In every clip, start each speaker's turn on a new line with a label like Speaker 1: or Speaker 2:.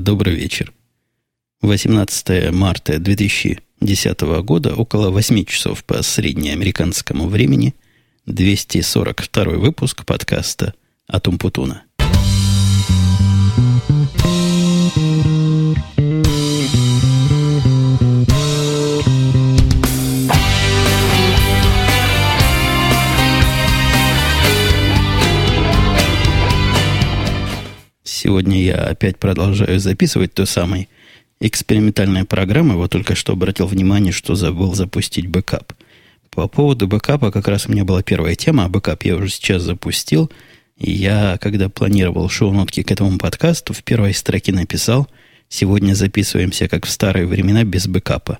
Speaker 1: Добрый вечер. 18 марта 2010 года, около 8 часов по среднеамериканскому времени, 242 выпуск подкаста «Атум Путуна». Сегодня я опять продолжаю записывать той самой экспериментальной программы. Вот только что обратил внимание, что забыл запустить бэкап. По поводу бэкапа как раз у меня была первая тема, а бэкап я уже сейчас запустил. И я, когда планировал шоу-нотки к этому подкасту, в первой строке написал «Сегодня записываемся, как в старые времена, без бэкапа».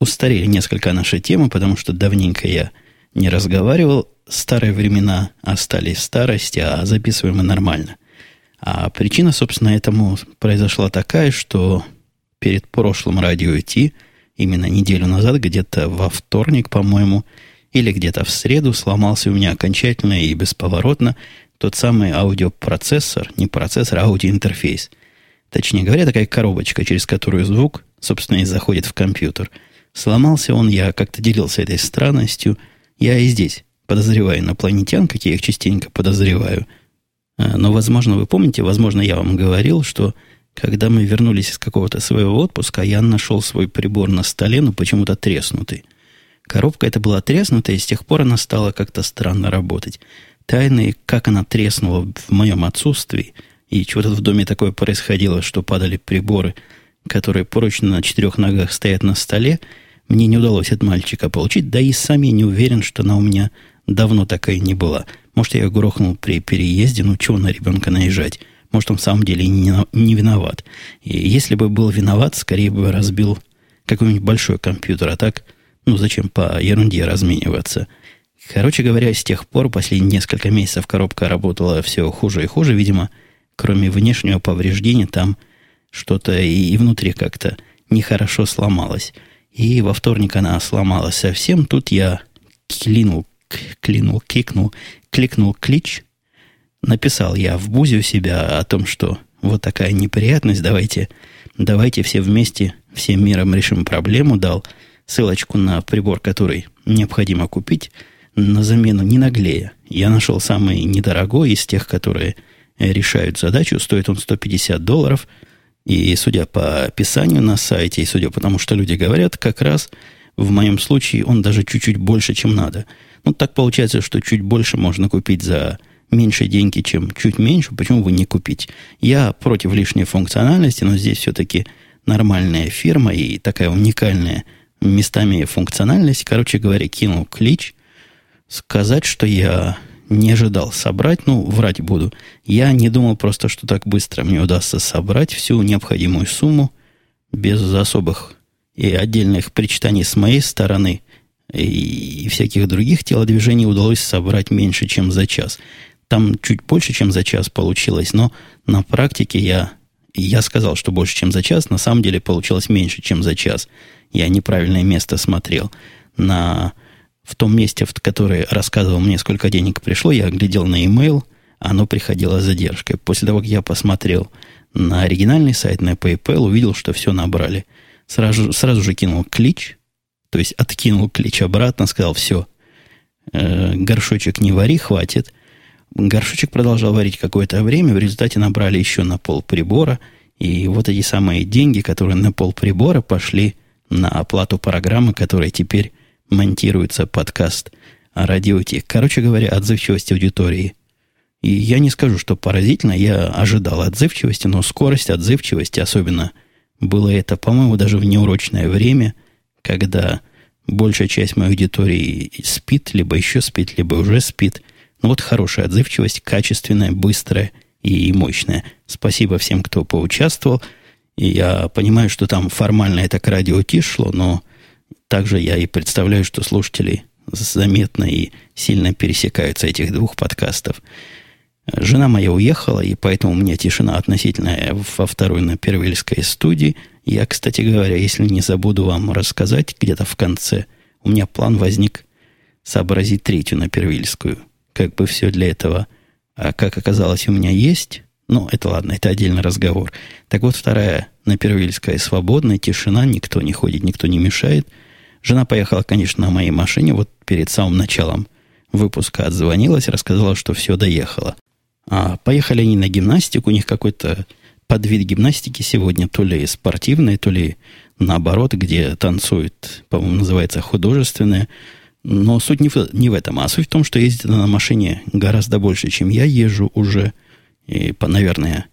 Speaker 1: Устарели несколько наши темы, потому что давненько я не разговаривал. Старые времена остались старости, а записываем мы нормально. А причина, собственно, этому произошла такая, что перед прошлым радио идти, именно неделю назад, где-то во вторник, по-моему, или где-то в среду сломался у меня окончательно и бесповоротно тот самый аудиопроцессор, не процессор, а аудиоинтерфейс. Точнее говоря, такая коробочка, через которую звук, собственно, и заходит в компьютер. Сломался он, я как-то делился этой странностью. Я и здесь подозреваю инопланетян, я их частенько подозреваю – но, возможно, вы помните, возможно, я вам говорил, что когда мы вернулись из какого-то своего отпуска, я нашел свой прибор на столе, но почему-то треснутый. Коробка эта была треснутая, и с тех пор она стала как-то странно работать. Тайны, как она треснула в моем отсутствии, и чего-то в доме такое происходило, что падали приборы, которые прочно на четырех ногах стоят на столе, мне не удалось от мальчика получить, да и сам я не уверен, что она у меня давно такая не была – может, я грохнул при переезде, ну, чего на ребенка наезжать? Может, он в самом деле не, не виноват. И если бы был виноват, скорее бы разбил какой-нибудь большой компьютер, а так, ну, зачем по ерунде размениваться? Короче говоря, с тех пор, последние несколько месяцев, коробка работала все хуже и хуже. Видимо, кроме внешнего повреждения, там что-то и, и внутри как-то нехорошо сломалось. И во вторник она сломалась совсем. Тут я клинул, клинул, кикнул кликнул клич, написал я в бузе у себя о том, что вот такая неприятность, давайте, давайте все вместе, всем миром решим проблему, дал ссылочку на прибор, который необходимо купить, на замену не наглея. Я нашел самый недорогой из тех, которые решают задачу. Стоит он 150 долларов. И судя по описанию на сайте, и судя по тому, что люди говорят, как раз в моем случае он даже чуть-чуть больше, чем надо – ну, так получается, что чуть больше можно купить за меньше деньги, чем чуть меньше. Почему бы не купить? Я против лишней функциональности, но здесь все-таки нормальная фирма и такая уникальная местами функциональность. Короче говоря, кинул клич. Сказать, что я не ожидал собрать, ну, врать буду. Я не думал просто, что так быстро мне удастся собрать всю необходимую сумму без особых и отдельных причитаний с моей стороны – и всяких других телодвижений удалось собрать меньше, чем за час. Там чуть больше, чем за час получилось, но на практике я, я сказал, что больше, чем за час, на самом деле получилось меньше, чем за час. Я неправильное место смотрел. На, в том месте, в которое рассказывал мне, сколько денег пришло, я глядел на e-mail, оно приходило с задержкой. После того, как я посмотрел на оригинальный сайт, на PayPal, увидел, что все набрали. Сразу, сразу же кинул клич, то есть откинул клич обратно, сказал, все, э, горшочек не вари, хватит. Горшочек продолжал варить какое-то время, в результате набрали еще на пол прибора, и вот эти самые деньги, которые на пол прибора пошли на оплату программы, которая теперь монтируется подкаст радиотек. Короче говоря, отзывчивость аудитории. И я не скажу, что поразительно, я ожидал отзывчивости, но скорость отзывчивости, особенно было это, по-моему, даже в неурочное время, когда большая часть моей аудитории спит, либо еще спит, либо уже спит. Ну вот хорошая отзывчивость, качественная, быстрая и мощная. Спасибо всем, кто поучаствовал. И я понимаю, что там формально это к радио Ти шло, но также я и представляю, что слушатели заметно и сильно пересекаются этих двух подкастов. Жена моя уехала, и поэтому у меня тишина относительная во второй на Первильской студии – я, кстати говоря, если не забуду вам рассказать где-то в конце, у меня план возник сообразить третью на Первильскую. Как бы все для этого, а как оказалось, у меня есть, Ну, это ладно, это отдельный разговор. Так вот, вторая на Первильская свободная, тишина, никто не ходит, никто не мешает. Жена поехала, конечно, на моей машине, вот перед самым началом выпуска отзвонилась, рассказала, что все доехало. А поехали они на гимнастику, у них какой-то подвид гимнастики сегодня, то ли спортивный, то ли наоборот, где танцует, по-моему, называется художественное. Но суть не в, не в этом, а суть в том, что ездит на машине гораздо больше, чем я езжу уже, и по, наверное,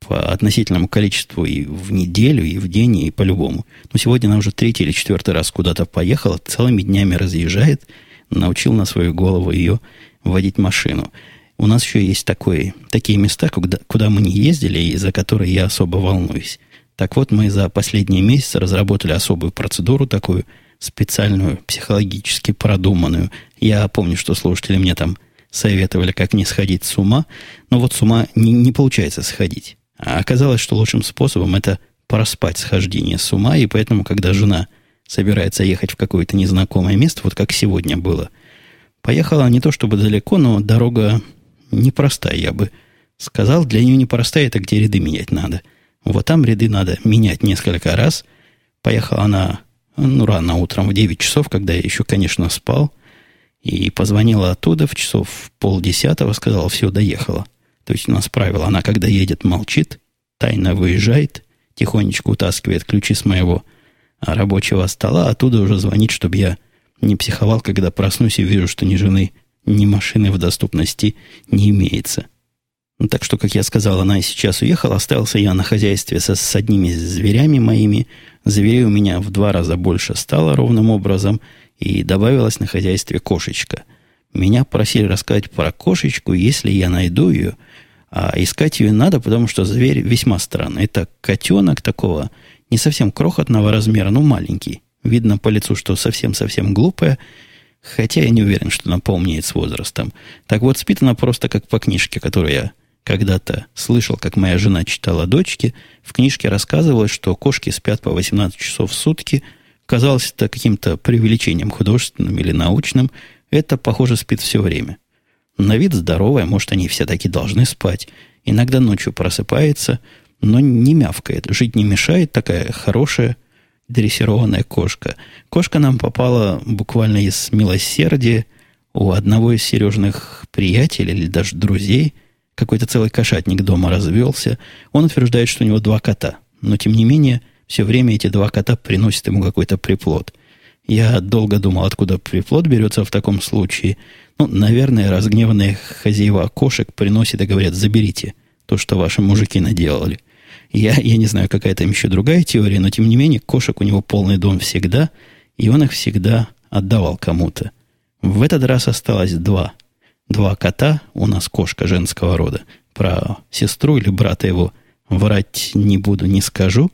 Speaker 1: по относительному количеству и в неделю, и в день, и по-любому. Но сегодня она уже третий или четвертый раз куда-то поехала, целыми днями разъезжает, научил на свою голову ее водить машину. У нас еще есть такое, такие места, куда, куда мы не ездили, и за которые я особо волнуюсь. Так вот, мы за последние месяцы разработали особую процедуру такую, специальную, психологически продуманную. Я помню, что слушатели мне там советовали, как не сходить с ума, но вот с ума не, не получается сходить. А оказалось, что лучшим способом это проспать схождение с ума, и поэтому, когда жена собирается ехать в какое-то незнакомое место, вот как сегодня было, поехала не то чтобы далеко, но дорога непростая, я бы сказал. Для нее непростая, это где ряды менять надо – вот там ряды надо менять несколько раз. Поехала она ну, рано утром в 9 часов, когда я еще, конечно, спал. И позвонила оттуда в часов полдесятого, сказала, все, доехала. То есть у нас правило, она когда едет, молчит, тайно выезжает, тихонечко утаскивает ключи с моего рабочего стола, оттуда уже звонит, чтобы я не психовал, когда проснусь и вижу, что ни жены, ни машины в доступности не имеется. Ну, так что, как я сказал, она и сейчас уехала. Остался я на хозяйстве со, с одними зверями моими. Зверей у меня в два раза больше стало ровным образом. И добавилась на хозяйстве кошечка. Меня просили рассказать про кошечку, если я найду ее. А искать ее надо, потому что зверь весьма странный. Это котенок такого не совсем крохотного размера, но маленький. Видно по лицу, что совсем-совсем глупая. Хотя я не уверен, что она помнит с возрастом. Так вот, спит она просто как по книжке, которую я когда-то слышал, как моя жена читала дочке, в книжке рассказывалось, что кошки спят по 18 часов в сутки. Казалось это каким-то преувеличением художественным или научным. Это, похоже, спит все время. На вид здоровая, может, они все таки должны спать. Иногда ночью просыпается, но не мявкает. Жить не мешает, такая хорошая дрессированная кошка. Кошка нам попала буквально из милосердия у одного из Сережных приятелей или даже друзей – какой-то целый кошатник дома развелся. Он утверждает, что у него два кота. Но, тем не менее, все время эти два кота приносят ему какой-то приплод. Я долго думал, откуда приплод берется в таком случае. Ну, наверное, разгневанные хозяева кошек приносят и говорят, заберите то, что ваши мужики наделали. Я, я не знаю, какая там еще другая теория, но тем не менее, кошек у него полный дом всегда, и он их всегда отдавал кому-то. В этот раз осталось два – два кота, у нас кошка женского рода. Про сестру или брата его врать не буду, не скажу.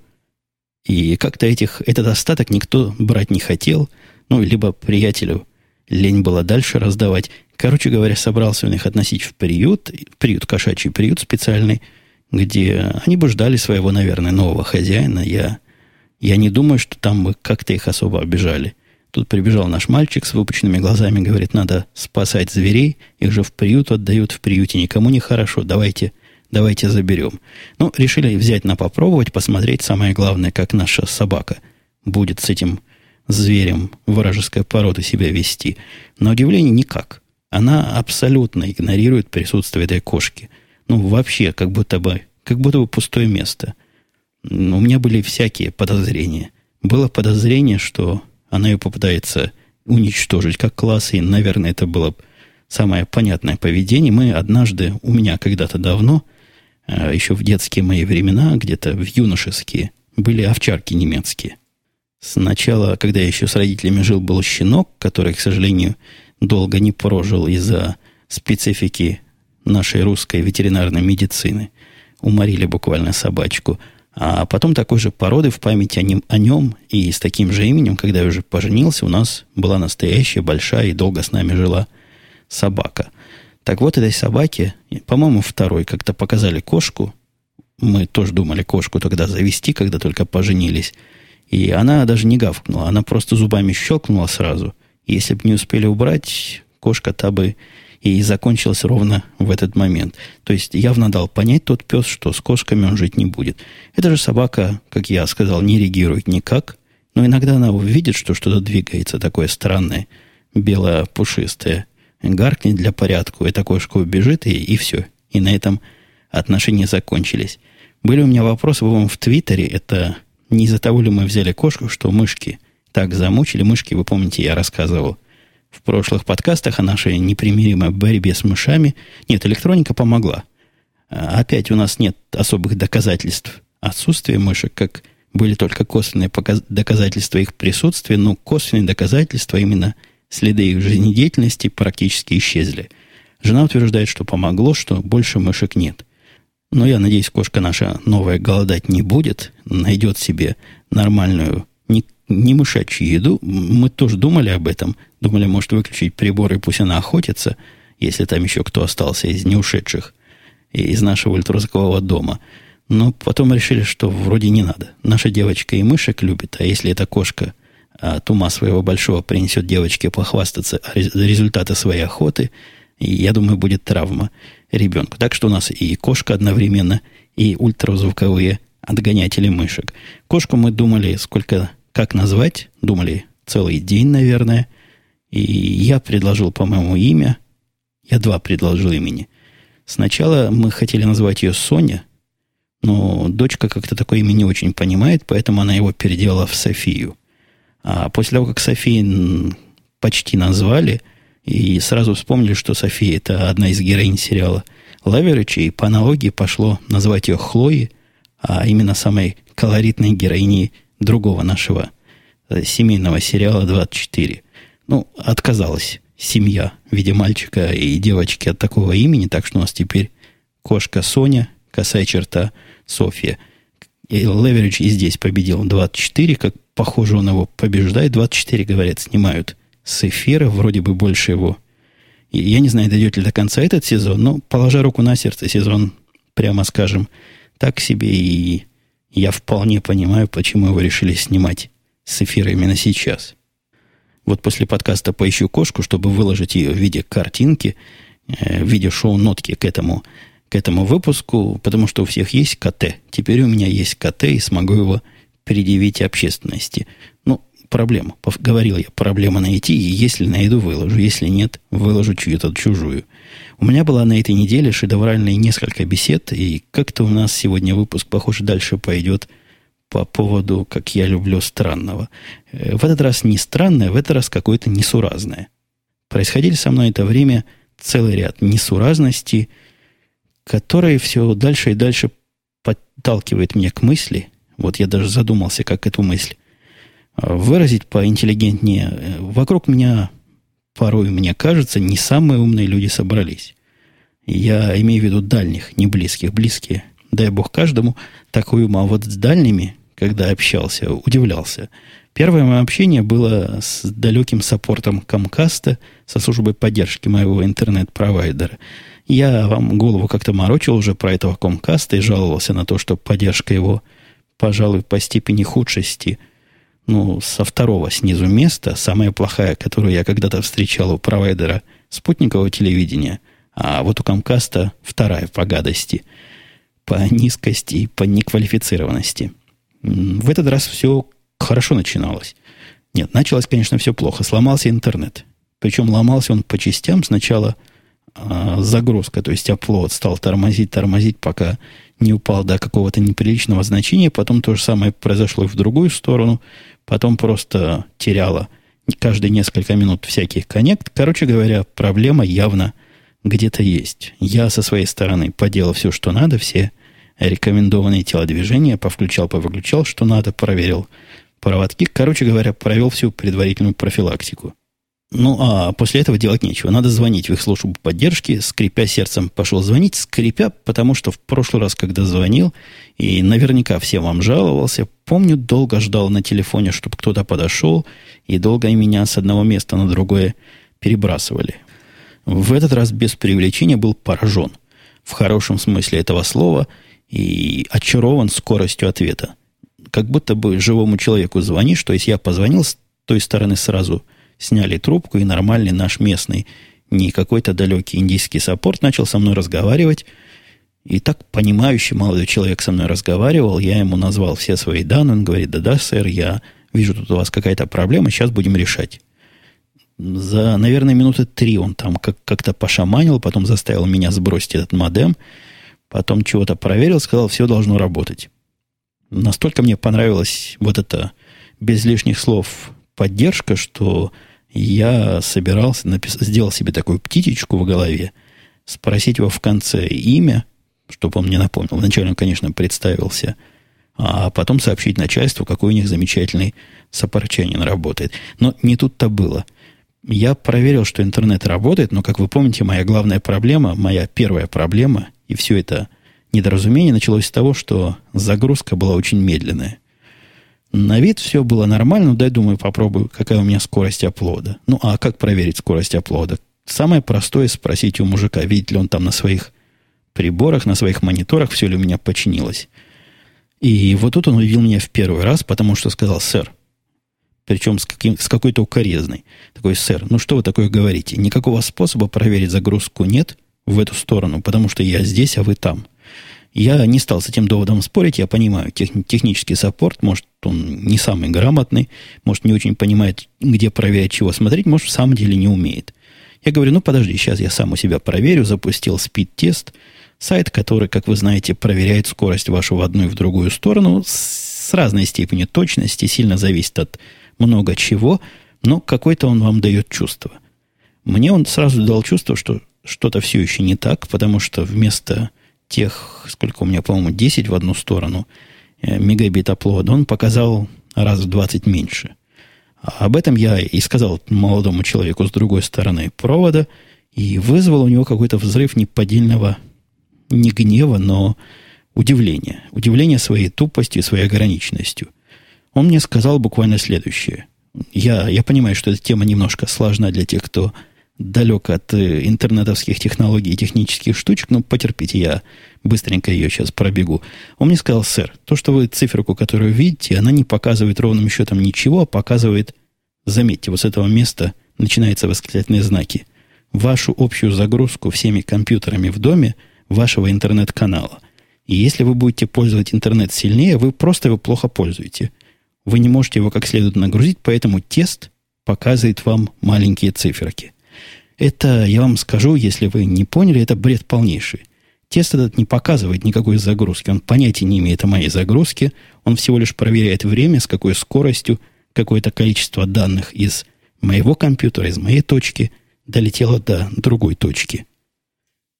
Speaker 1: И как-то этих, этот остаток никто брать не хотел. Ну, либо приятелю лень было дальше раздавать. Короче говоря, собрался он их относить в приют, приют, кошачий приют специальный, где они бы ждали своего, наверное, нового хозяина. Я, я не думаю, что там мы как-то их особо обижали. Тут прибежал наш мальчик с выпученными глазами, говорит, надо спасать зверей, их же в приют отдают, в приюте никому не хорошо, давайте, давайте заберем. Ну, решили взять на попробовать, посмотреть, самое главное, как наша собака будет с этим зверем вражеской породы себя вести. На удивление, никак. Она абсолютно игнорирует присутствие этой кошки. Ну, вообще, как будто бы, как будто бы пустое место. У меня были всякие подозрения. Было подозрение, что она ее попытается уничтожить как класс, и, наверное, это было самое понятное поведение. Мы однажды, у меня когда-то давно, а, еще в детские мои времена, где-то в юношеские, были овчарки немецкие. Сначала, когда я еще с родителями жил, был щенок, который, к сожалению, долго не прожил из-за специфики нашей русской ветеринарной медицины. Уморили буквально собачку. А потом такой же породы в память о нем, о нем и с таким же именем, когда я уже поженился, у нас была настоящая, большая и долго с нами жила собака. Так вот, этой собаке, по-моему, второй, как-то показали кошку. Мы тоже думали кошку тогда завести, когда только поженились. И она даже не гавкнула, она просто зубами щелкнула сразу. Если бы не успели убрать, кошка та бы И закончилось ровно в этот момент. То есть явно дал понять тот пес, что с кошками он жить не будет. Эта же собака, как я сказал, не реагирует никак. Но иногда она увидит, что что-то двигается такое странное, белое, пушистое. Гаркнет для порядка, эта кошка убежит, и, и все. И на этом отношения закончились. Были у меня вопросы, по в Твиттере. Это не из-за того ли мы взяли кошку, что мышки так замучили. Мышки, вы помните, я рассказывал в прошлых подкастах о нашей непримиримой борьбе с мышами. Нет, электроника помогла. А опять у нас нет особых доказательств отсутствия мышек, как были только косвенные доказательства их присутствия, но косвенные доказательства, именно следы их жизнедеятельности, практически исчезли. Жена утверждает, что помогло, что больше мышек нет. Но я надеюсь, кошка наша новая голодать не будет, найдет себе нормальную, не, мышачью еду. Мы тоже думали об этом. Думали, может, выключить приборы, пусть она охотится, если там еще кто остался из неушедших, из нашего ультразвукового дома. Но потом решили, что вроде не надо. Наша девочка и мышек любит, а если эта кошка от ума своего большого принесет девочке похвастаться результаты своей охоты, я думаю, будет травма ребенку. Так что у нас и кошка одновременно, и ультразвуковые отгонятели мышек. Кошку мы думали, сколько, как назвать, думали целый день, наверное. И я предложил, по-моему, имя. Я два предложил имени. Сначала мы хотели назвать ее Соня, но дочка как-то такое имя не очень понимает, поэтому она его переделала в Софию. А после того, как Софии почти назвали, и сразу вспомнили, что София – это одна из героинь сериала Лаверича, и по аналогии пошло назвать ее Хлоей, а именно самой колоритной героиней другого нашего э, семейного сериала «24». Ну, отказалась семья в виде мальчика и девочки от такого имени, так что у нас теперь кошка Соня, косая черта Софья. И Леверидж и здесь победил 24, как похоже он его побеждает. 24, говорят, снимают с эфира, вроде бы больше его. И я не знаю, дойдет ли до конца этот сезон, но, положа руку на сердце, сезон, прямо скажем, так себе, и я вполне понимаю, почему его решили снимать с эфира именно сейчас. Вот после подкаста «Поищу кошку», чтобы выложить ее в виде картинки, э, в виде шоу-нотки к этому, к этому выпуску, потому что у всех есть КТ. Теперь у меня есть КТ, и смогу его предъявить общественности. Ну, проблема. Говорил я, проблема найти, и если найду, выложу. Если нет, выложу чью-то чужую. У меня была на этой неделе шедевральные несколько бесед, и как-то у нас сегодня выпуск, похоже, дальше пойдет по поводу, как я люблю, странного. Э, в этот раз не странное, в этот раз какое-то несуразное. Происходили со мной это время целый ряд несуразностей, которые все дальше и дальше подталкивает меня к мысли, вот я даже задумался, как эту мысль выразить поинтеллигентнее. Вокруг меня, порой мне кажется, не самые умные люди собрались. Я имею в виду дальних, не близких. Близкие, дай бог каждому, такой ум. А вот с дальними, когда общался, удивлялся. Первое мое общение было с далеким саппортом Камкаста, со службой поддержки моего интернет-провайдера. Я вам голову как-то морочил уже про этого Комкаста и жаловался на то, что поддержка его, пожалуй, по степени худшести – ну, со второго снизу места, самая плохая, которую я когда-то встречал у провайдера спутникового телевидения, а вот у Камкаста вторая по гадости, по низкости и по неквалифицированности. В этот раз все хорошо начиналось. Нет, началось, конечно, все плохо. Сломался интернет. Причем ломался он по частям. Сначала э, загрузка, то есть оплот стал тормозить, тормозить, пока не упал до какого-то неприличного значения. Потом то же самое произошло и в другую сторону. Потом просто теряла каждые несколько минут всяких коннект. Короче говоря, проблема явно где-то есть. Я со своей стороны поделал все, что надо, все рекомендованные телодвижения, повключал, повыключал, что надо, проверил проводки. Короче говоря, провел всю предварительную профилактику. Ну, а после этого делать нечего. Надо звонить в их службу поддержки. Скрипя сердцем, пошел звонить. Скрипя, потому что в прошлый раз, когда звонил, и наверняка всем вам жаловался, помню, долго ждал на телефоне, чтобы кто-то подошел, и долго меня с одного места на другое перебрасывали. В этот раз без привлечения был поражен. В хорошем смысле этого слова и очарован скоростью ответа. Как будто бы живому человеку звонишь, то есть я позвонил с той стороны сразу – сняли трубку, и нормальный наш местный не какой-то далекий индийский саппорт начал со мной разговаривать. И так понимающий молодой человек со мной разговаривал, я ему назвал все свои данные, он говорит, да-да, сэр, я вижу, тут у вас какая-то проблема, сейчас будем решать. За, наверное, минуты три он там как- как-то пошаманил, потом заставил меня сбросить этот модем, потом чего-то проверил, сказал, все должно работать. Настолько мне понравилось вот это без лишних слов поддержка, что я собирался, напис... сделал себе такую птичечку в голове, спросить его в конце имя, чтобы он мне напомнил. Вначале он, конечно, представился, а потом сообщить начальству, какой у них замечательный сопорчанин работает. Но не тут-то было. Я проверил, что интернет работает, но, как вы помните, моя главная проблема, моя первая проблема, и все это недоразумение началось с того, что загрузка была очень медленная. На вид все было нормально, но дай, думаю, попробую, какая у меня скорость оплода. Ну, а как проверить скорость оплода? Самое простое спросить у мужика, видит ли он там на своих приборах, на своих мониторах, все ли у меня починилось. И вот тут он увидел меня в первый раз, потому что сказал, сэр, причем с, каким, с какой-то укорезной. Такой, сэр, ну что вы такое говорите? Никакого способа проверить загрузку нет в эту сторону, потому что я здесь, а вы там. Я не стал с этим доводом спорить, я понимаю, тех, технический саппорт, может, он не самый грамотный, может, не очень понимает, где проверять, чего смотреть, может, в самом деле не умеет. Я говорю, ну, подожди, сейчас я сам у себя проверю, запустил спид-тест, сайт, который, как вы знаете, проверяет скорость вашу в одну и в другую сторону с разной степенью точности, сильно зависит от много чего, но какой-то он вам дает чувство. Мне он сразу дал чувство, что что-то все еще не так, потому что вместо тех, сколько у меня, по-моему, 10 в одну сторону э, мегабит оплода, он показал раз в 20 меньше. Об этом я и сказал молодому человеку с другой стороны провода, и вызвал у него какой-то взрыв неподдельного, не гнева, но удивления. Удивление своей тупостью, своей ограниченностью. Он мне сказал буквально следующее. Я, я понимаю, что эта тема немножко сложна для тех, кто далек от э, интернетовских технологий и технических штучек, но потерпите, я быстренько ее сейчас пробегу. Он мне сказал, сэр, то, что вы циферку, которую видите, она не показывает ровным счетом ничего, а показывает, заметьте, вот с этого места начинаются восклицательные знаки, вашу общую загрузку всеми компьютерами в доме вашего интернет-канала. И если вы будете пользовать интернет сильнее, вы просто его плохо пользуете. Вы не можете его как следует нагрузить, поэтому тест показывает вам маленькие циферки – это, я вам скажу, если вы не поняли, это бред полнейший. Тест этот не показывает никакой загрузки. Он понятия не имеет о моей загрузке. Он всего лишь проверяет время, с какой скоростью какое-то количество данных из моего компьютера, из моей точки долетело до другой точки.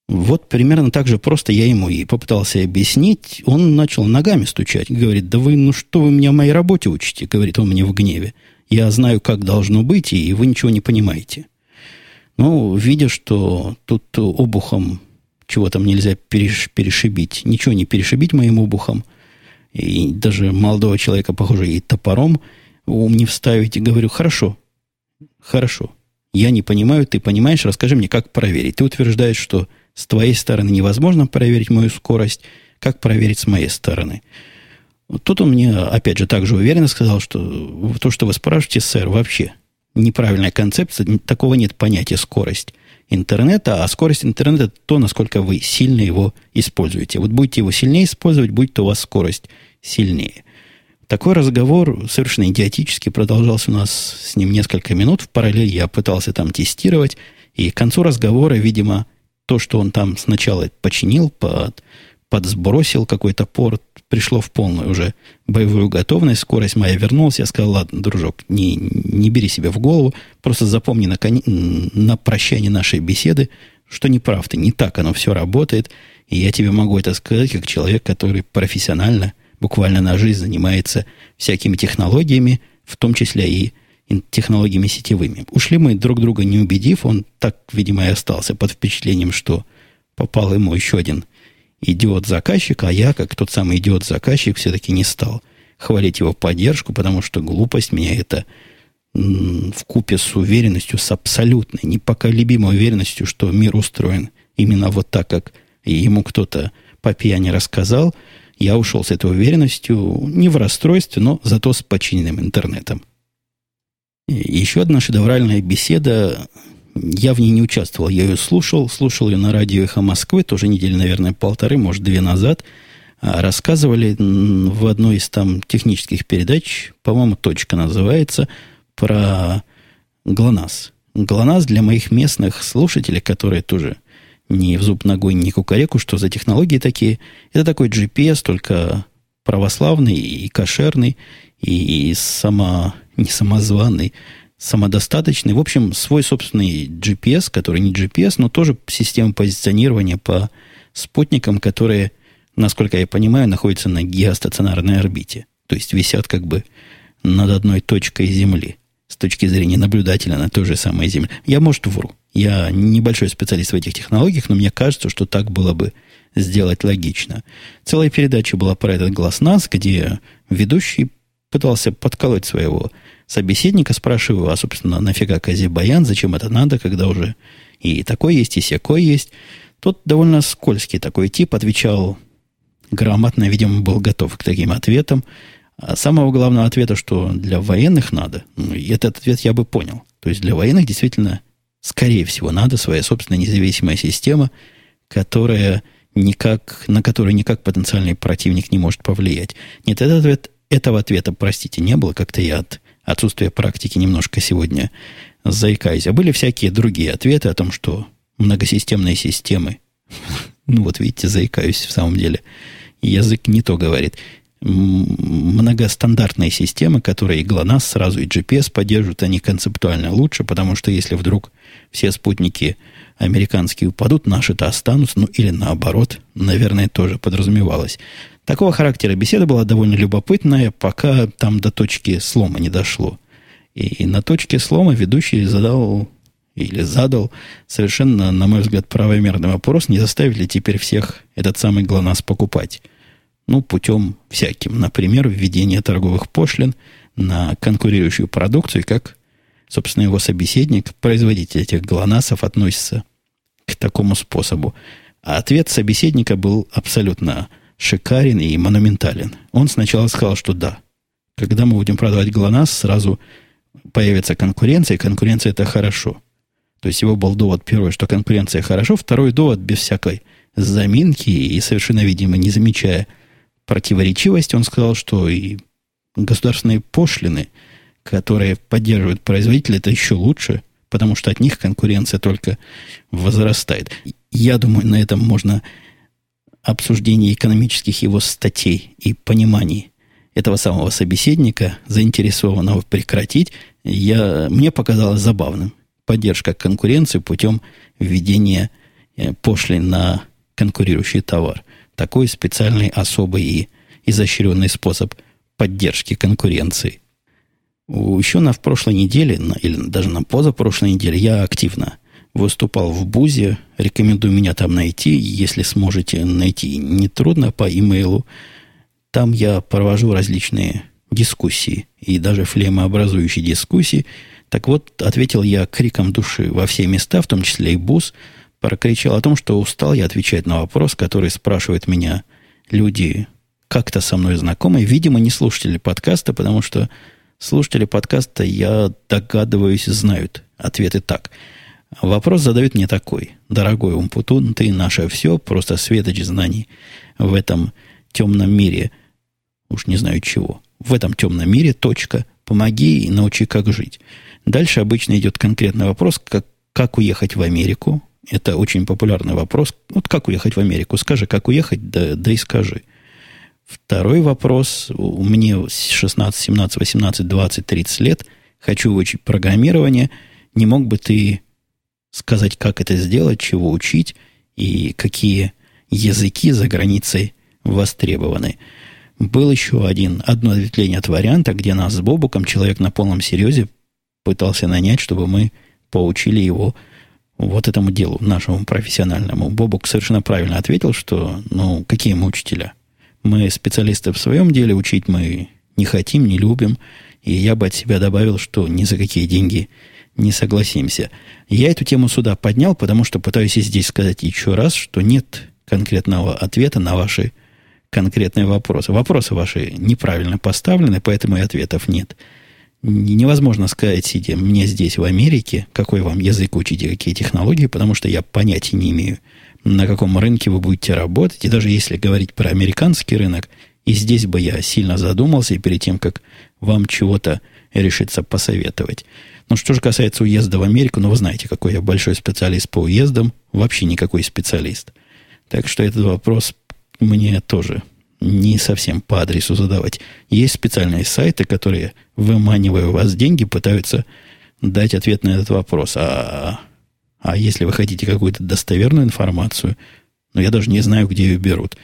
Speaker 1: Вот примерно так же просто я ему и попытался объяснить. Он начал ногами стучать. Говорит, да вы, ну что вы меня в моей работе учите? Говорит он мне в гневе. Я знаю, как должно быть, и вы ничего не понимаете. Ну, видя, что тут обухом чего там нельзя переш, перешибить, ничего не перешибить моим обухом, и даже молодого человека, похоже, и топором ум не вставить, и говорю, хорошо, хорошо, я не понимаю, ты понимаешь, расскажи мне, как проверить. Ты утверждаешь, что с твоей стороны невозможно проверить мою скорость, как проверить с моей стороны. Тут он мне, опять же, также уверенно сказал, что то, что вы спрашиваете, сэр, вообще неправильная концепция, такого нет понятия скорость интернета, а скорость интернета – то, насколько вы сильно его используете. Вот будете его сильнее использовать, будет у вас скорость сильнее. Такой разговор совершенно идиотически продолжался у нас с ним несколько минут. В параллель я пытался там тестировать. И к концу разговора, видимо, то, что он там сначала починил, под, подсбросил какой-то порт, пришло в полную уже боевую готовность, скорость моя вернулась, я сказал, ладно, дружок, не, не бери себя в голову, просто запомни на, на прощание нашей беседы, что не прав ты, не так оно все работает, и я тебе могу это сказать, как человек, который профессионально, буквально на жизнь занимается всякими технологиями, в том числе и технологиями сетевыми. Ушли мы друг друга не убедив, он так, видимо, и остался под впечатлением, что попал ему еще один идиот-заказчик, а я, как тот самый идиот-заказчик, все-таки не стал хвалить его поддержку, потому что глупость меня это в купе с уверенностью, с абсолютной, непоколебимой уверенностью, что мир устроен именно вот так, как ему кто-то по пьяни рассказал, я ушел с этой уверенностью не в расстройстве, но зато с починенным интернетом. И еще одна шедевральная беседа я в ней не участвовал, я ее слушал, слушал ее на радио «Эхо Москвы», тоже недели, наверное, полторы, может, две назад. А, рассказывали в одной из там технических передач, по-моему, «Точка» называется, про ГЛОНАСС. ГЛОНАСС для моих местных слушателей, которые тоже не в зуб ногой, не кукареку, что за технологии такие. Это такой GPS, только православный и кошерный, и само, не самозваный, самодостаточный. В общем, свой собственный GPS, который не GPS, но тоже система позиционирования по спутникам, которые, насколько я понимаю, находятся на геостационарной орбите. То есть висят как бы над одной точкой Земли с точки зрения наблюдателя на той же самой Земле. Я, может, вру. Я небольшой специалист в этих технологиях, но мне кажется, что так было бы сделать логично. Целая передача была про этот глаз нас, где ведущий пытался подколоть своего собеседника, спрашиваю, а, собственно, нафига Кази-Баян, зачем это надо, когда уже и такой есть, и всякой есть. Тот довольно скользкий такой тип, отвечал грамотно, видимо, был готов к таким ответам. А самого главного ответа, что для военных надо, ну, этот ответ я бы понял. То есть для военных действительно, скорее всего, надо своя собственная независимая система, которая никак, на которую никак потенциальный противник не может повлиять. Нет, этот ответ, этого ответа, простите, не было. Как-то я от отсутствие практики немножко сегодня заикаюсь. А были всякие другие ответы о том, что многосистемные системы, ну вот видите, заикаюсь в самом деле, язык не то говорит, многостандартные системы, которые и GLONASS сразу и GPS поддерживают, они концептуально лучше, потому что если вдруг все спутники американские упадут, наши-то останутся, ну или наоборот, наверное, тоже подразумевалось. Такого характера беседа была довольно любопытная, пока там до точки слома не дошло. И на точке слома ведущий задал или задал совершенно, на мой взгляд, правомерный вопрос, не заставит ли теперь всех этот самый ГЛОНАСС покупать. Ну, путем всяким. Например, введение торговых пошлин на конкурирующую продукцию, как, собственно, его собеседник, производитель этих ГЛОНАССов, относится к такому способу. А ответ собеседника был абсолютно шикарен и монументален. Он сначала сказал, что да. Когда мы будем продавать ГЛОНАСС, сразу появится конкуренция, и конкуренция это хорошо. То есть его был довод первый, что конкуренция хорошо, второй довод без всякой заминки и совершенно, видимо, не замечая противоречивости, он сказал, что и государственные пошлины, которые поддерживают производителя, это еще лучше, потому что от них конкуренция только возрастает. Я думаю, на этом можно обсуждение экономических его статей и пониманий этого самого собеседника, заинтересованного прекратить, я, мне показалось забавным. Поддержка конкуренции путем введения э, пошлин на конкурирующий товар. Такой специальный, особый и изощренный способ поддержки конкуренции. Еще на в прошлой неделе, или даже на позапрошлой неделе, я активно выступал в Бузе. Рекомендую меня там найти, если сможете найти. Нетрудно по имейлу. Там я провожу различные дискуссии и даже флемообразующие дискуссии. Так вот, ответил я криком души во все места, в том числе и Буз, прокричал о том, что устал я отвечать на вопрос, который спрашивают меня люди как-то со мной знакомые, видимо, не слушатели подкаста, потому что слушатели подкаста, я догадываюсь, знают ответы так – Вопрос задают мне такой. Дорогой Умпутун, ты наше все, просто светоч знаний в этом темном мире. Уж не знаю чего. В этом темном мире, точка. Помоги и научи, как жить. Дальше обычно идет конкретный вопрос, как, как уехать в Америку. Это очень популярный вопрос. Вот как уехать в Америку? Скажи, как уехать, да, да и скажи. Второй вопрос. Меня 16, 17, 18, 20, 30 лет. Хочу выучить программирование. Не мог бы ты сказать, как это сделать, чего учить и какие языки за границей востребованы. Был еще один, одно ответвление от варианта, где нас с Бобуком человек на полном серьезе пытался нанять, чтобы мы поучили его вот этому делу, нашему профессиональному. Бобук совершенно правильно ответил, что, ну, какие мы учителя? Мы специалисты в своем деле, учить мы не хотим, не любим. И я бы от себя добавил, что ни за какие деньги не согласимся. Я эту тему сюда поднял, потому что пытаюсь и здесь сказать еще раз, что нет конкретного ответа на ваши конкретные вопросы. Вопросы ваши неправильно поставлены, поэтому и ответов нет. Невозможно сказать, сидя мне здесь, в Америке, какой вам язык учить и какие технологии, потому что я понятия не имею, на каком рынке вы будете работать. И даже если говорить про американский рынок, и здесь бы я сильно задумался перед тем, как вам чего-то решиться посоветовать. Ну, что же касается уезда в Америку, ну, вы знаете, какой я большой специалист по уездам, вообще никакой специалист. Так что этот вопрос мне тоже не совсем по адресу задавать. Есть специальные сайты, которые, выманивая у вас деньги, пытаются дать ответ на этот вопрос. А, а если вы хотите какую-то достоверную информацию, ну, я даже не знаю, где ее берут,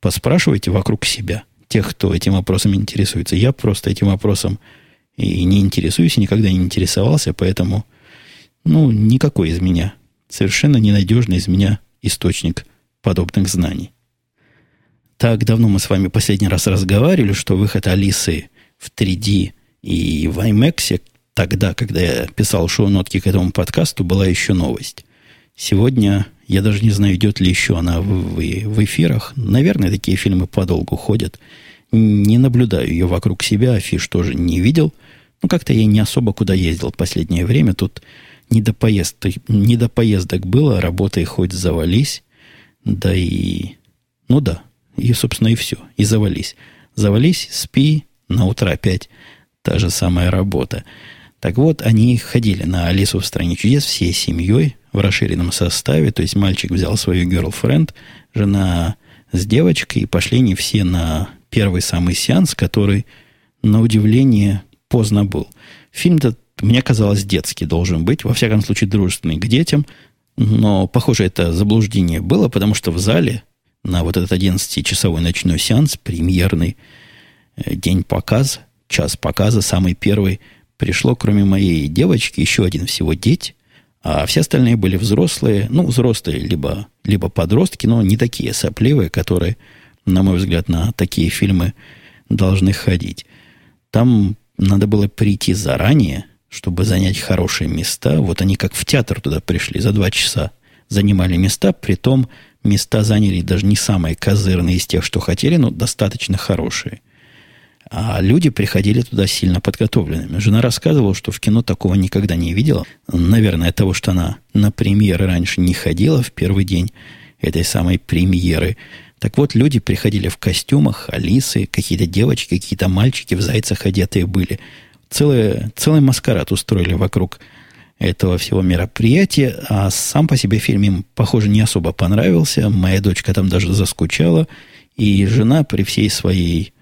Speaker 1: поспрашивайте вокруг себя, тех, кто этим вопросом интересуется. Я просто этим вопросом и не интересуюсь, и никогда не интересовался, поэтому, ну, никакой из меня, совершенно ненадежный из меня источник подобных знаний. Так давно мы с вами последний раз разговаривали, что выход Алисы в 3D и в IMAX тогда, когда я писал шоу-нотки к этому подкасту, была еще новость. Сегодня я даже не знаю, идет ли еще она в, в, в эфирах. Наверное, такие фильмы подолгу ходят. Не наблюдаю ее вокруг себя, афиш тоже не видел. Ну, как-то я не особо куда ездил в последнее время. Тут не до, поездок, не до поездок было, работы хоть завались. Да и... Ну да, и, собственно, и все. И завались. Завались, спи, на утро опять та же самая работа. Так вот, они ходили на Алису в стране чудес всей семьей в расширенном составе. То есть мальчик взял свою girlfriend, жена с девочкой, и пошли не все на первый самый сеанс, который, на удивление, поздно был. Фильм-то, мне казалось, детский должен быть, во всяком случае, дружественный к детям. Но, похоже, это заблуждение было, потому что в зале на вот этот 11-часовой ночной сеанс, премьерный э, день показа, час показа, самый первый, пришло, кроме моей девочки, еще один всего деть, а все остальные были взрослые, ну, взрослые, либо, либо подростки, но не такие сопливые, которые, на мой взгляд, на такие фильмы должны ходить. Там надо было прийти заранее, чтобы занять хорошие места. Вот они как в театр туда пришли за два часа. Занимали места, при том места заняли даже не самые козырные из тех, что хотели, но достаточно хорошие. А люди приходили туда сильно подготовленными. Жена рассказывала, что в кино такого никогда не видела. Наверное, от того, что она на премьеры раньше не ходила в первый день этой самой премьеры. Так вот, люди приходили в костюмах, Алисы, какие-то девочки, какие-то мальчики в зайцах одетые были. Целый, целый маскарад устроили вокруг этого всего мероприятия, а сам по себе фильм им, похоже, не особо понравился. Моя дочка там даже заскучала, и жена при всей своей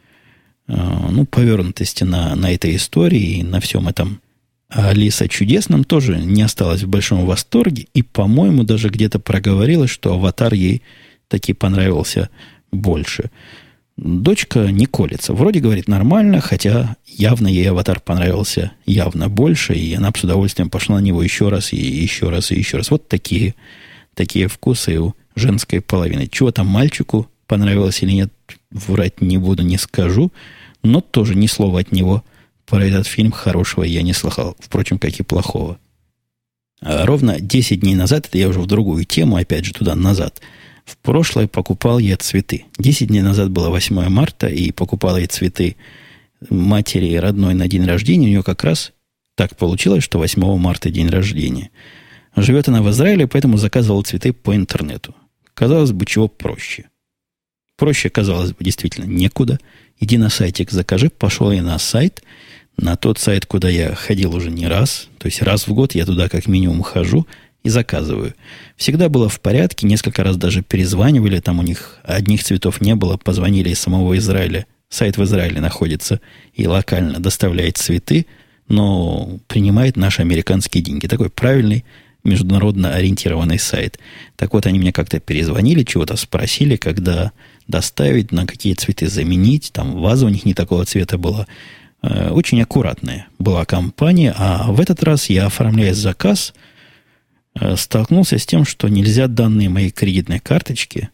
Speaker 1: э, ну, повернутости на, на этой истории и на всем этом Алиса чудесном тоже не осталась в большом восторге, и, по-моему, даже где-то проговорила, что аватар ей таки понравился больше. Дочка не колется. Вроде говорит нормально, хотя явно ей аватар понравился явно больше, и она с удовольствием пошла на него еще раз, и еще раз, и еще раз. Вот такие, такие вкусы у женской половины. Чего там мальчику понравилось или нет, врать не буду, не скажу, но тоже ни слова от него про этот фильм хорошего я не слыхал. Впрочем, как и плохого. А ровно 10 дней назад, это я уже в другую тему, опять же туда назад – в прошлое покупал я цветы. Десять дней назад было 8 марта, и покупал я цветы матери родной на день рождения. У нее как раз так получилось, что 8 марта день рождения. Живет она в Израиле, поэтому заказывал цветы по интернету. Казалось бы, чего проще. Проще, казалось бы, действительно некуда. Иди на сайтик, закажи. Пошел я на сайт, на тот сайт, куда я ходил уже не раз. То есть раз в год я туда как минимум хожу – и заказываю. Всегда было в порядке, несколько раз даже перезванивали, там у них одних цветов не было, позвонили из самого Израиля. Сайт в Израиле находится и локально доставляет цветы, но принимает наши американские деньги. Такой правильный международно ориентированный сайт. Так вот, они мне как-то перезвонили, чего-то спросили, когда доставить, на какие цветы заменить. Там ваза у них не такого цвета была. Э, очень аккуратная была компания. А в этот раз я оформляю заказ – столкнулся с тем, что нельзя данные моей кредитной карточки.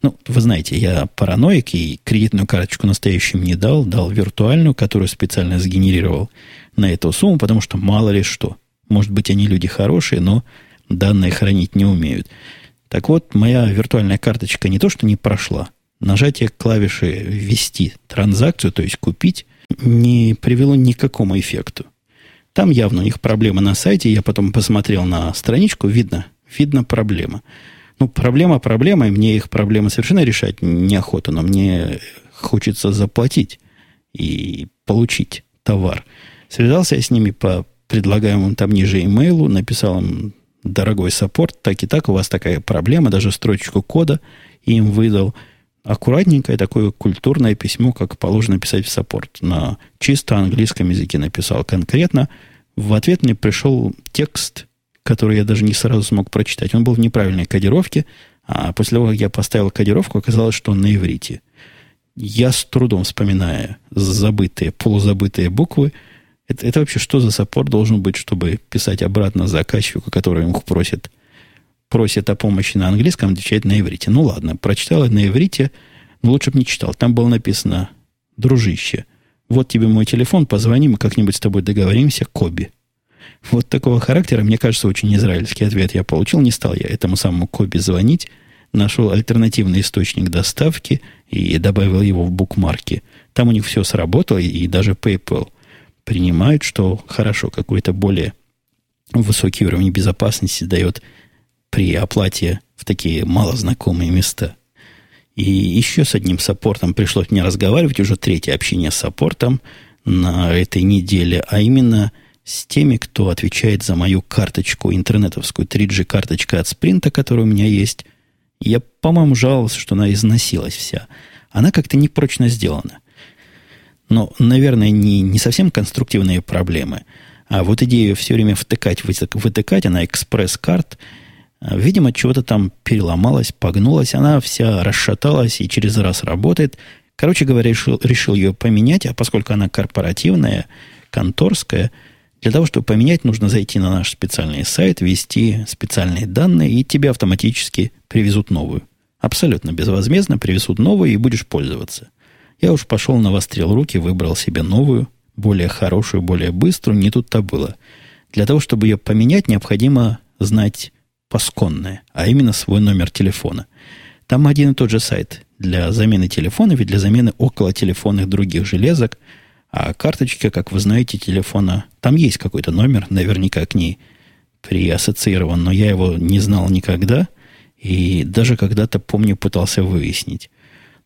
Speaker 1: Ну, вы знаете, я параноик и кредитную карточку настоящую не дал, дал виртуальную, которую специально сгенерировал на эту сумму, потому что мало ли что. Может быть, они люди хорошие, но данные хранить не умеют. Так вот, моя виртуальная карточка не то, что не прошла, нажатие клавиши «Ввести транзакцию», то есть «Купить», не привело ни к какому эффекту. Там явно у них проблема на сайте. Я потом посмотрел на страничку, видно, видно проблема. Ну, проблема проблема, и мне их проблемы совершенно решать неохота, но мне хочется заплатить и получить товар. Связался я с ними по предлагаемому там ниже имейлу, написал им дорогой саппорт, так и так, у вас такая проблема, даже строчку кода им выдал. Аккуратненькое такое культурное письмо, как положено писать в саппорт. На чисто английском языке написал конкретно. В ответ мне пришел текст, который я даже не сразу смог прочитать. Он был в неправильной кодировке, а после того, как я поставил кодировку, оказалось, что он на иврите. Я с трудом вспоминаю забытые, полузабытые буквы, это, это вообще что за саппорт должен быть, чтобы писать обратно заказчику, который ему просит, просит о помощи на английском, отвечать на иврите? Ну ладно, прочитал на иврите, но лучше бы не читал. Там было написано, дружище, вот тебе мой телефон, позвони, мы как-нибудь с тобой договоримся, Коби. Вот такого характера, мне кажется, очень израильский ответ я получил. Не стал я этому самому Коби звонить, нашел альтернативный источник доставки и добавил его в букмарки. Там у них все сработало, и даже PayPal – принимают, что хорошо, какой-то более высокий уровень безопасности дает при оплате в такие малознакомые места. И еще с одним саппортом пришлось мне разговаривать, уже третье общение с саппортом на этой неделе, а именно с теми, кто отвечает за мою карточку интернетовскую, 3G-карточка от Спринта, которая у меня есть. Я, по-моему, жаловался, что она износилась вся. Она как-то непрочно сделана но, наверное, не, не совсем конструктивные проблемы. А вот идею все время втыкать, вытыкать, она экспресс-карт, видимо, чего-то там переломалось, погнулось, она вся расшаталась и через раз работает. Короче говоря, решил, решил ее поменять, а поскольку она корпоративная, конторская, для того, чтобы поменять, нужно зайти на наш специальный сайт, ввести специальные данные, и тебе автоматически привезут новую. Абсолютно безвозмездно привезут новую, и будешь пользоваться. Я уж пошел навострил руки, выбрал себе новую, более хорошую, более быструю. Не тут-то было. Для того, чтобы ее поменять, необходимо знать пасконное, а именно свой номер телефона. Там один и тот же сайт для замены телефонов и для замены около телефонных других железок. А карточка, как вы знаете, телефона, там есть какой-то номер, наверняка к ней приассоциирован, но я его не знал никогда. И даже когда-то, помню, пытался выяснить.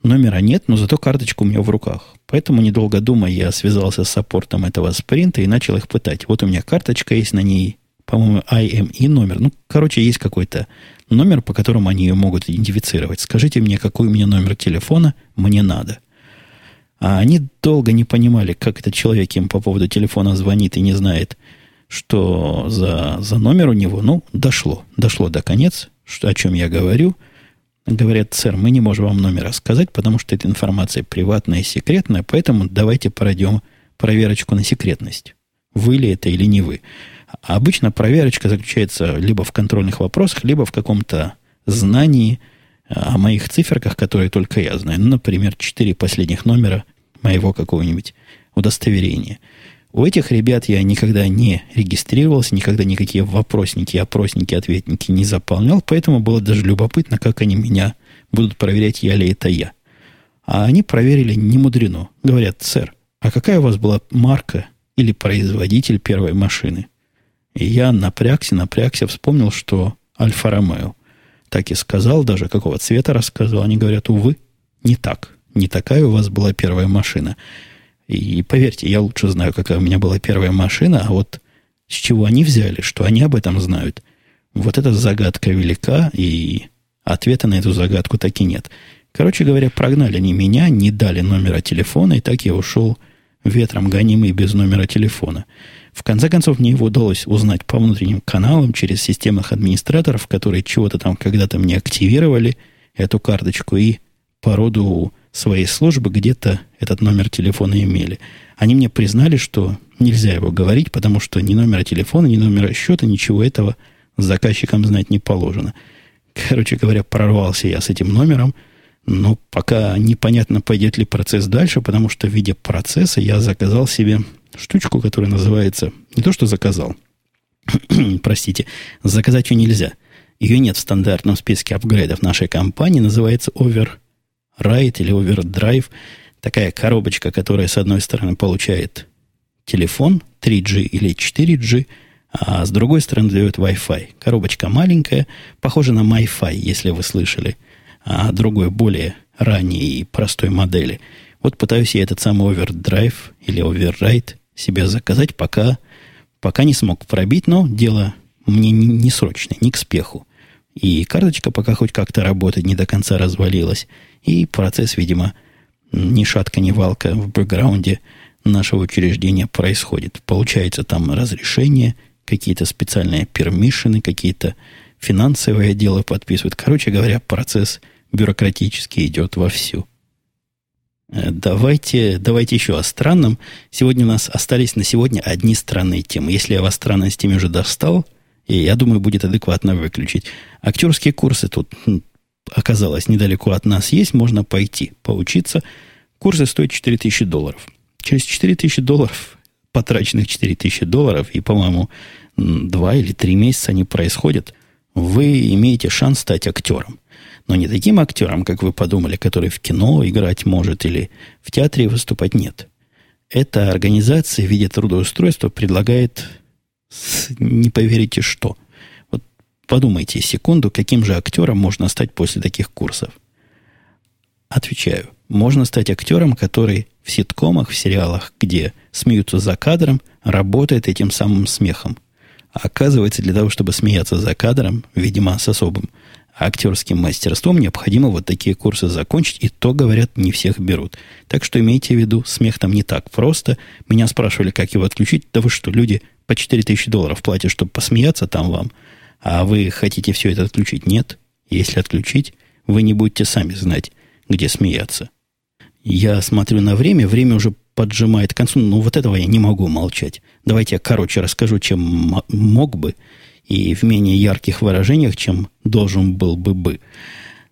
Speaker 1: Номера нет, но зато карточка у меня в руках. Поэтому, недолго думая, я связался с саппортом этого спринта и начал их пытать. Вот у меня карточка есть на ней, по-моему, IME номер. Ну, короче, есть какой-то номер, по которому они ее могут идентифицировать. Скажите мне, какой у меня номер телефона мне надо. А они долго не понимали, как этот человек им по поводу телефона звонит и не знает, что за, за номер у него. Ну, дошло. Дошло до конец, что, о чем я говорю – Говорят, сэр, мы не можем вам номер рассказать, потому что эта информация приватная и секретная, поэтому давайте пройдем проверочку на секретность. Вы ли это или не вы. А обычно проверочка заключается либо в контрольных вопросах, либо в каком-то знании о моих циферках, которые только я знаю. Ну, например, четыре последних номера моего какого-нибудь удостоверения – у этих ребят я никогда не регистрировался, никогда никакие вопросники, опросники, ответники не заполнял, поэтому было даже любопытно, как они меня будут проверять, я ли это я. А они проверили не мудрено. Говорят, сэр, а какая у вас была марка или производитель первой машины? И я напрягся, напрягся, вспомнил, что Альфа-Ромео. Так и сказал, даже какого цвета рассказывал. Они говорят, увы, не так. Не такая у вас была первая машина. И поверьте, я лучше знаю, какая у меня была первая машина, а вот с чего они взяли, что они об этом знают. Вот эта загадка велика, и ответа на эту загадку так и нет. Короче говоря, прогнали они меня, не дали номера телефона, и так я ушел ветром гонимый без номера телефона. В конце концов, мне его удалось узнать по внутренним каналам через системных администраторов, которые чего-то там когда-то мне активировали, эту карточку, и по роду своей службы где-то этот номер телефона имели. Они мне признали, что нельзя его говорить, потому что ни номера телефона, ни номера счета, ничего этого заказчикам знать не положено. Короче говоря, прорвался я с этим номером, но пока непонятно, пойдет ли процесс дальше, потому что в виде процесса я заказал себе штучку, которая называется... Не то, что заказал. Простите. Заказать ее нельзя. Ее нет в стандартном списке апгрейдов нашей компании. Называется Over Ride или Overdrive, такая коробочка, которая с одной стороны получает телефон 3G или 4G, а с другой стороны дает Wi-Fi. Коробочка маленькая, похожа на MiFi, если вы слышали, а другой более ранней и простой модели. Вот пытаюсь я этот самый овердрайв или оверрайт себе заказать, пока, пока не смог пробить, но дело мне не, не срочное, не к спеху. И карточка пока хоть как-то работает, не до конца развалилась. И процесс, видимо, ни шатка, ни валка в бэкграунде нашего учреждения происходит. Получается там разрешение, какие-то специальные пермишины, какие-то финансовые отделы подписывают. Короче говоря, процесс бюрократически идет вовсю. Э, давайте, давайте еще о странном. Сегодня у нас остались на сегодня одни странные темы. Если я вас странностями уже достал, и я думаю, будет адекватно выключить. Актерские курсы тут оказалось недалеко от нас есть, можно пойти поучиться. Курсы стоят 4000 долларов. Через 4000 долларов, потраченных 4000 долларов, и, по-моему, два или три месяца они происходят, вы имеете шанс стать актером. Но не таким актером, как вы подумали, который в кино играть может или в театре выступать, нет. Эта организация в виде трудоустройства предлагает не поверите что. Вот подумайте секунду, каким же актером можно стать после таких курсов. Отвечаю. Можно стать актером, который в ситкомах, в сериалах, где смеются за кадром, работает этим самым смехом. А оказывается, для того, чтобы смеяться за кадром, видимо, с особым актерским мастерством, необходимо вот такие курсы закончить, и то, говорят, не всех берут. Так что имейте в виду, смех там не так просто. Меня спрашивали, как его отключить. Да вы что, люди по 4000 долларов платят, чтобы посмеяться там вам, а вы хотите все это отключить? Нет. Если отключить, вы не будете сами знать, где смеяться. Я смотрю на время, время уже поджимает к концу, но вот этого я не могу молчать. Давайте я короче расскажу, чем мог бы, и в менее ярких выражениях, чем должен был бы бы.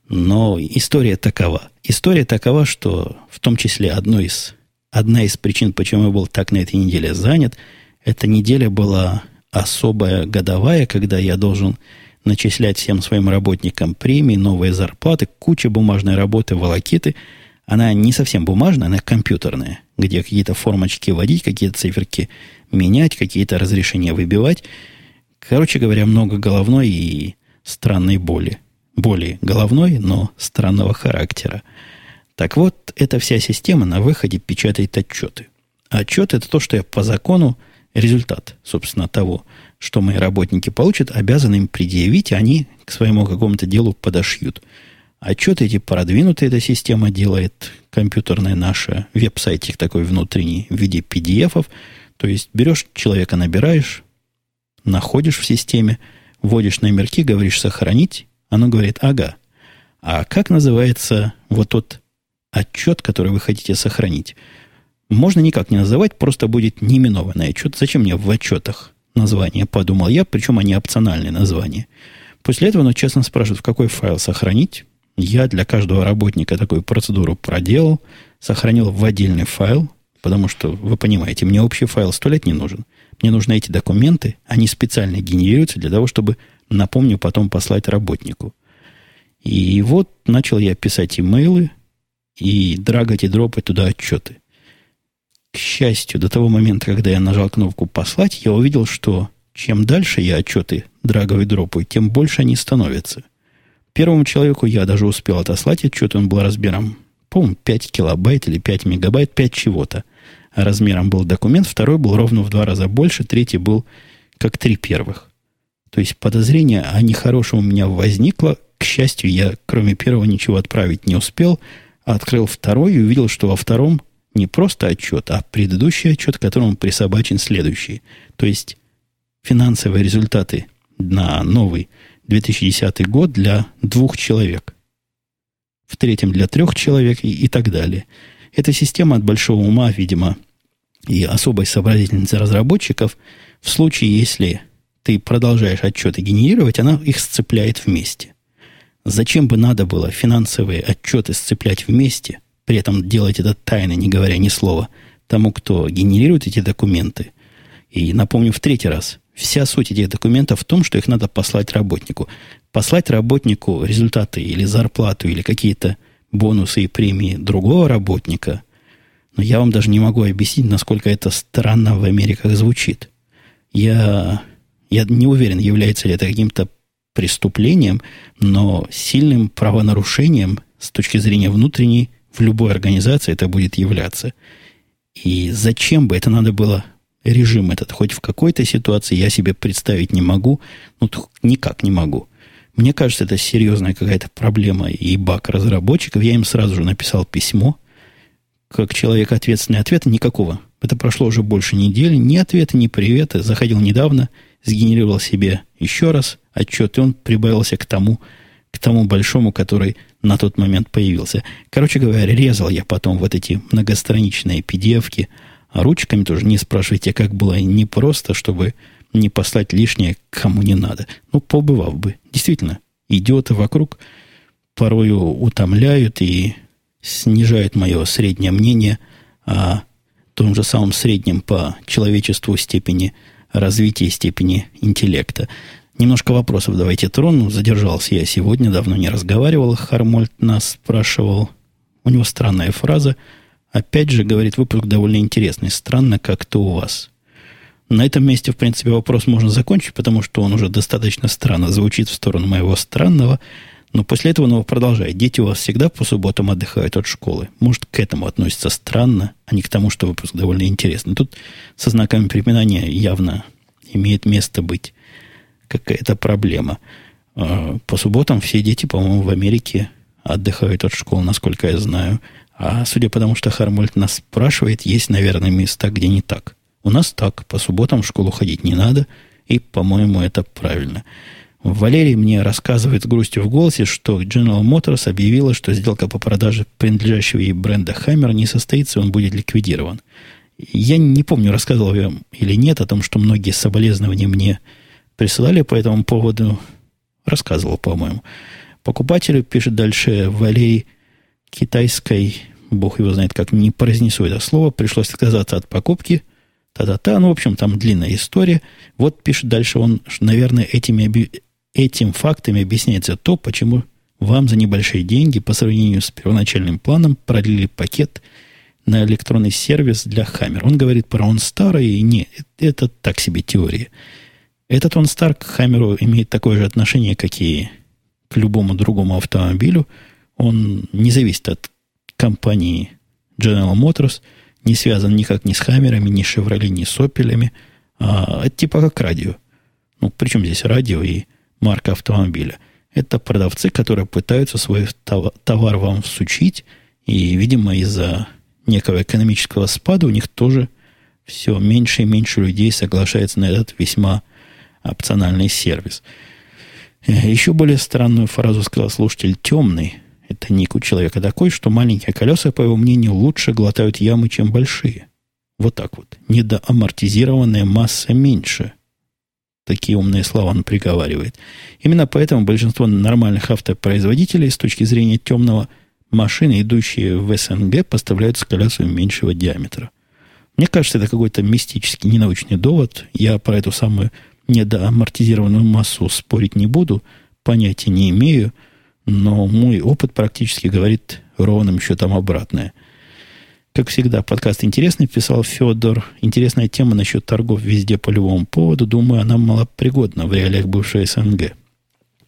Speaker 1: Но история такова. История такова, что в том числе одной из, одна из причин, почему я был так на этой неделе занят – эта неделя была особая годовая, когда я должен начислять всем своим работникам премии, новые зарплаты, куча бумажной работы, волокиты. Она не совсем бумажная, она компьютерная, где какие-то формочки вводить, какие-то циферки менять, какие-то разрешения выбивать. Короче говоря, много головной и странной боли. Боли головной, но странного характера. Так вот, эта вся система на выходе печатает отчеты. Отчет – это то, что я по закону результат, собственно, того, что мои работники получат, обязаны им предъявить, и они к своему какому-то делу подошьют. Отчеты эти продвинутые эта система делает, компьютерная наша, веб-сайтик такой внутренний в виде PDF-ов. То есть берешь человека, набираешь, находишь в системе, вводишь номерки, говоришь «сохранить», оно говорит «ага». А как называется вот тот отчет, который вы хотите сохранить? можно никак не называть, просто будет неименованный отчет. Зачем мне в отчетах название, подумал я, причем они опциональные названия. После этого, ну, честно спрашивают, в какой файл сохранить. Я для каждого работника такую процедуру проделал, сохранил в отдельный файл, потому что, вы понимаете, мне общий файл сто лет не нужен. Мне нужны эти документы, они специально генерируются для того, чтобы, напомню, потом послать работнику. И вот начал я писать имейлы и драгать и дропать туда отчеты. К счастью, до того момента, когда я нажал кнопку «Послать», я увидел, что чем дальше я отчеты драговой дропаю, тем больше они становятся. Первому человеку я даже успел отослать отчет, он был размером, по-моему, 5 килобайт или 5 мегабайт, 5 чего-то. Размером был документ, второй был ровно в два раза больше, третий был как три первых. То есть подозрение о нехорошем у меня возникло. К счастью, я кроме первого ничего отправить не успел. Открыл второй и увидел, что во втором не просто отчет, а предыдущий отчет, к которому присобачен следующий. То есть финансовые результаты на новый 2010 год для двух человек. В третьем для трех человек и, и так далее. Эта система от большого ума, видимо, и особой сообразительности разработчиков, в случае, если ты продолжаешь отчеты генерировать, она их сцепляет вместе. Зачем бы надо было финансовые отчеты сцеплять вместе, при этом делать это тайно, не говоря ни слова, тому, кто генерирует эти документы. И напомню в третий раз, вся суть этих документов в том, что их надо послать работнику. Послать работнику результаты или зарплату, или какие-то бонусы и премии другого работника, Но я вам даже не могу объяснить, насколько это странно в Америках звучит. Я, я не уверен, является ли это каким-то преступлением, но сильным правонарушением с точки зрения внутренней в любой организации это будет являться. И зачем бы это надо было режим этот хоть в какой-то ситуации я себе представить не могу, ну никак не могу. Мне кажется, это серьезная какая-то проблема и баг разработчиков. Я им сразу же написал письмо, как человек ответственный. Ответа никакого. Это прошло уже больше недели. Ни ответа, ни привета. Заходил недавно, сгенерировал себе еще раз отчет, и он прибавился к тому, к тому большому, который на тот момент появился. Короче говоря, резал я потом вот эти многостраничные pdf а ручками тоже не спрашивайте, как было непросто, чтобы не послать лишнее кому не надо. Ну, побывав бы. Действительно, идиоты вокруг порою утомляют и снижают мое среднее мнение о том же самом среднем по человечеству степени развития, степени интеллекта. Немножко вопросов давайте трону. Задержался я сегодня, давно не разговаривал. Хармольд нас спрашивал. У него странная фраза. Опять же, говорит, выпуск довольно интересный. Странно как-то у вас. На этом месте, в принципе, вопрос можно закончить, потому что он уже достаточно странно звучит в сторону моего странного. Но после этого он его продолжает. Дети у вас всегда по субботам отдыхают от школы. Может, к этому относится странно, а не к тому, что выпуск довольно интересный. Тут со знаками препинания явно имеет место быть какая-то проблема. А, по субботам все дети, по-моему, в Америке отдыхают от школы, насколько я знаю. А судя по тому, что Хармольд нас спрашивает, есть, наверное, места, где не так. У нас так. По субботам в школу ходить не надо. И, по-моему, это правильно. Валерий мне рассказывает с грустью в голосе, что General Motors объявила, что сделка по продаже принадлежащего ей бренда Hammer не состоится, он будет ликвидирован. Я не помню, рассказывал я или нет о том, что многие соболезнования мне присылали по этому поводу. Рассказывал, по-моему. Покупателю, пишет дальше Валерий, китайской, бог его знает как, не произнесу это слово, пришлось отказаться от покупки. Та-та-та, ну, в общем, там длинная история. Вот пишет дальше он, что, наверное, этими, этим фактами объясняется то, почему вам за небольшие деньги по сравнению с первоначальным планом продлили пакет на электронный сервис для Hammer. Он говорит про OnStar, и не, это так себе теория. Этот OnStar к Хаммеру имеет такое же отношение, как и к любому другому автомобилю. Он не зависит от компании General Motors, не связан никак ни с Хаммерами, ни с Chevrolet, ни с Opel'ами. А, это типа как радио. Ну, причем здесь радио и марка автомобиля. Это продавцы, которые пытаются свой товар вам всучить, и, видимо, из-за некого экономического спада у них тоже все меньше и меньше людей соглашается на этот весьма опциональный сервис. Э, Еще более странную фразу сказал слушатель «темный». Это ник у человека такой, что маленькие колеса, по его мнению, лучше глотают ямы, чем большие. Вот так вот. Недоамортизированная масса меньше. Такие умные слова он приговаривает. Именно поэтому большинство нормальных автопроизводителей с точки зрения темного машины, идущие в СНГ, поставляют с колесами меньшего диаметра. Мне кажется, это какой-то мистический, ненаучный довод. Я про эту самую недоамортизированную массу спорить не буду, понятия не имею, но мой опыт практически говорит ровным счетом обратное. Как всегда, подкаст интересный, писал Федор. Интересная тема насчет торгов везде по любому поводу. Думаю, она малопригодна в реалиях бывшей СНГ.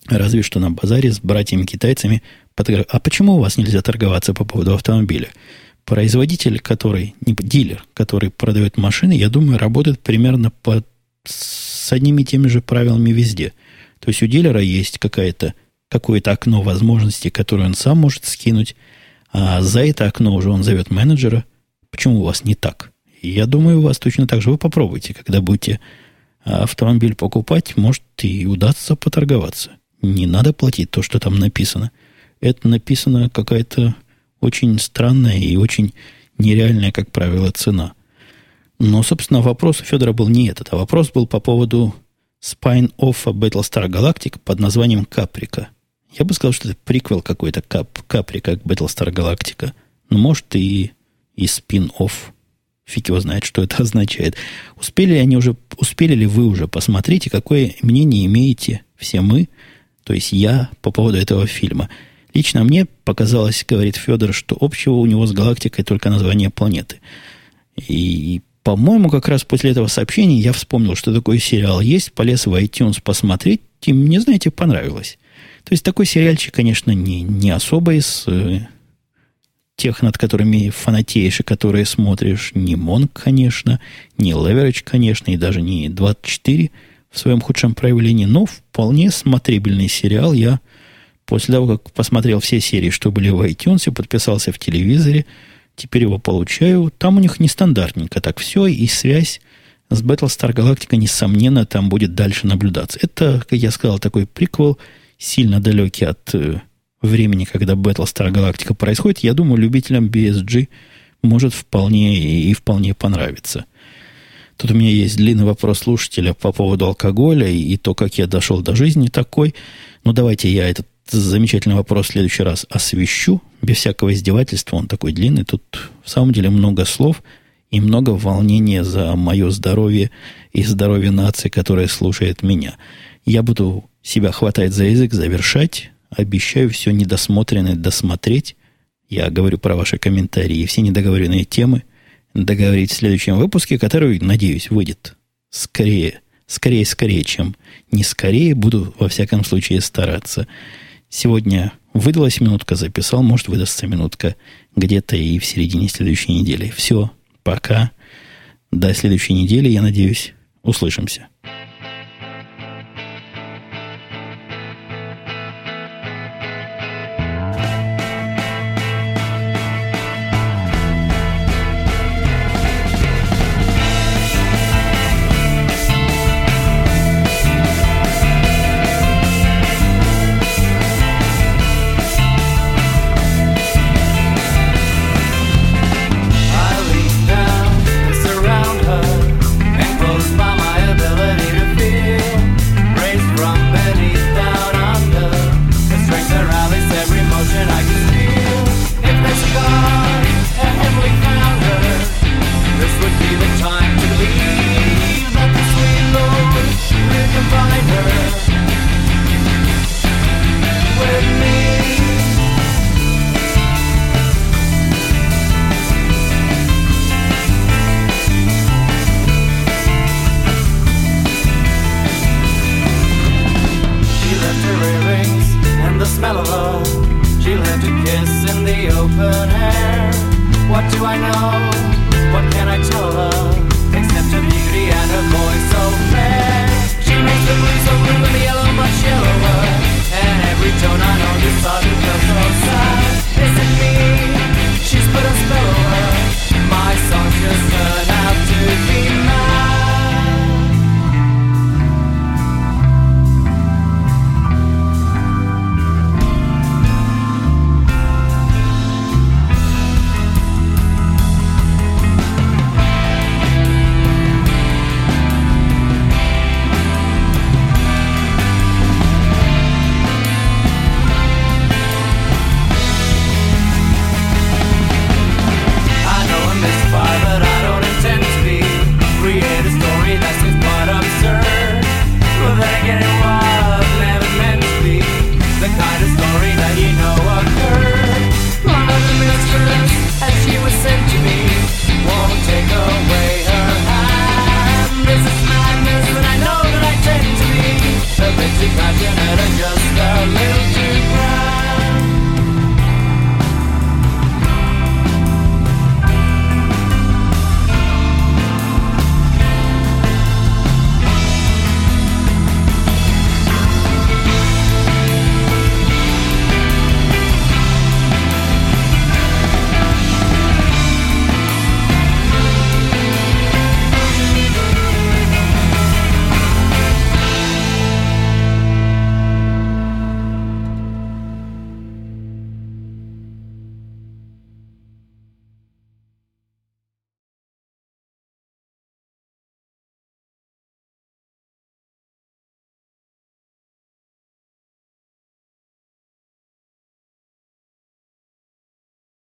Speaker 1: Разве что на базаре с братьями-китайцами. А почему у вас нельзя торговаться по поводу автомобиля? Производитель, который, не дилер, который продает машины, я думаю, работает примерно по с одними и теми же правилами везде. То есть у дилера есть какая-то, какое-то окно возможностей, которое он сам может скинуть, а за это окно уже он зовет менеджера. Почему у вас не так? я думаю, у вас точно так же. Вы попробуйте, когда будете автомобиль покупать, может и удастся поторговаться. Не надо платить то, что там написано. Это написано какая-то очень странная и очень нереальная, как правило, цена. Но, собственно, вопрос у Федора был не этот, а вопрос был по поводу спин-оффа Battlestar Galactica под названием Caprica. Я бы сказал, что это приквел какой-то кап, Caprica к Battlestar Galactica. Но, может, и, и спин-офф. Фиг его знает, что это означает. Успели ли они уже, успели ли вы уже посмотреть, какое мнение имеете все мы, то есть я, по поводу этого фильма. Лично мне показалось, говорит Федор, что общего у него с галактикой только название планеты. И, по-моему, как раз после этого сообщения я вспомнил, что такой сериал есть, полез в iTunes посмотреть, и мне, знаете, понравилось. То есть такой сериальчик, конечно, не, не особо из э, тех, над которыми фанатеешь и которые смотришь. Не Монг, конечно, не Леверидж, конечно, и даже не 24 в своем худшем проявлении, но вполне смотрибельный сериал. Я после того, как посмотрел все серии, что были в iTunes, подписался в телевизоре, теперь его получаю. Там у них нестандартненько так все, и связь с Battlestar Galactica, несомненно, там будет дальше наблюдаться. Это, как я сказал, такой приквел – сильно далекий от э, времени, когда Battlestar Galactica происходит, я думаю, любителям BSG может вполне и, и вполне понравиться. Тут у меня есть длинный вопрос слушателя по поводу алкоголя и, и то, как я дошел до жизни такой. Ну, давайте я этот замечательный вопрос в следующий раз освещу, без всякого издевательства. Он такой длинный. Тут в самом деле много слов и много волнения за мое здоровье и здоровье нации, которая слушает меня. Я буду себя хватать за язык, завершать. Обещаю все недосмотренное досмотреть. Я говорю про ваши комментарии и все недоговоренные темы договорить в следующем выпуске, который, надеюсь, выйдет скорее, скорее, скорее, чем не скорее. Буду, во всяком случае, стараться. Сегодня выдалась минутка, записал, может, выдастся минутка где-то и в середине следующей недели. Все, пока. До следующей недели, я надеюсь, услышимся.